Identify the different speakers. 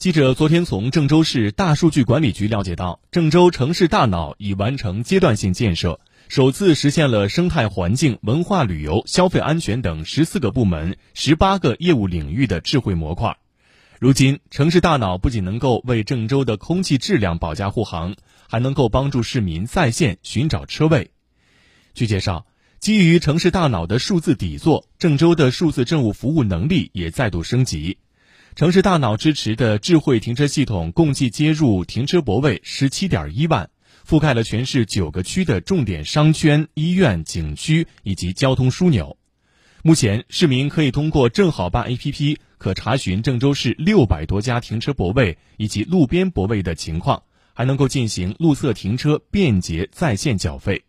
Speaker 1: 记者昨天从郑州市大数据管理局了解到，郑州城市大脑已完成阶段性建设，首次实现了生态环境、文化旅游、消费安全等十四个部门、十八个业务领域的智慧模块。如今，城市大脑不仅能够为郑州的空气质量保驾护航，还能够帮助市民在线寻找车位。据介绍，基于城市大脑的数字底座，郑州的数字政务服务能力也再度升级。城市大脑支持的智慧停车系统共计接入停车泊位十七点一万，覆盖了全市九个区的重点商圈、医院、景区以及交通枢纽。目前，市民可以通过正好办 APP 可查询郑州市六百多家停车泊位以及路边泊位的情况，还能够进行路侧停车便捷在线缴费。